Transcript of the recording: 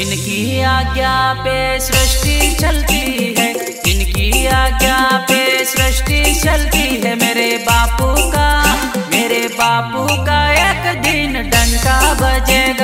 इनकी आज्ञा पे सृष्टि चलती है। इनकी आज्ञा पे सृष्टि चलती है। मेरे बापू का, मेरे बापू का एक दिन डंका बजेगा।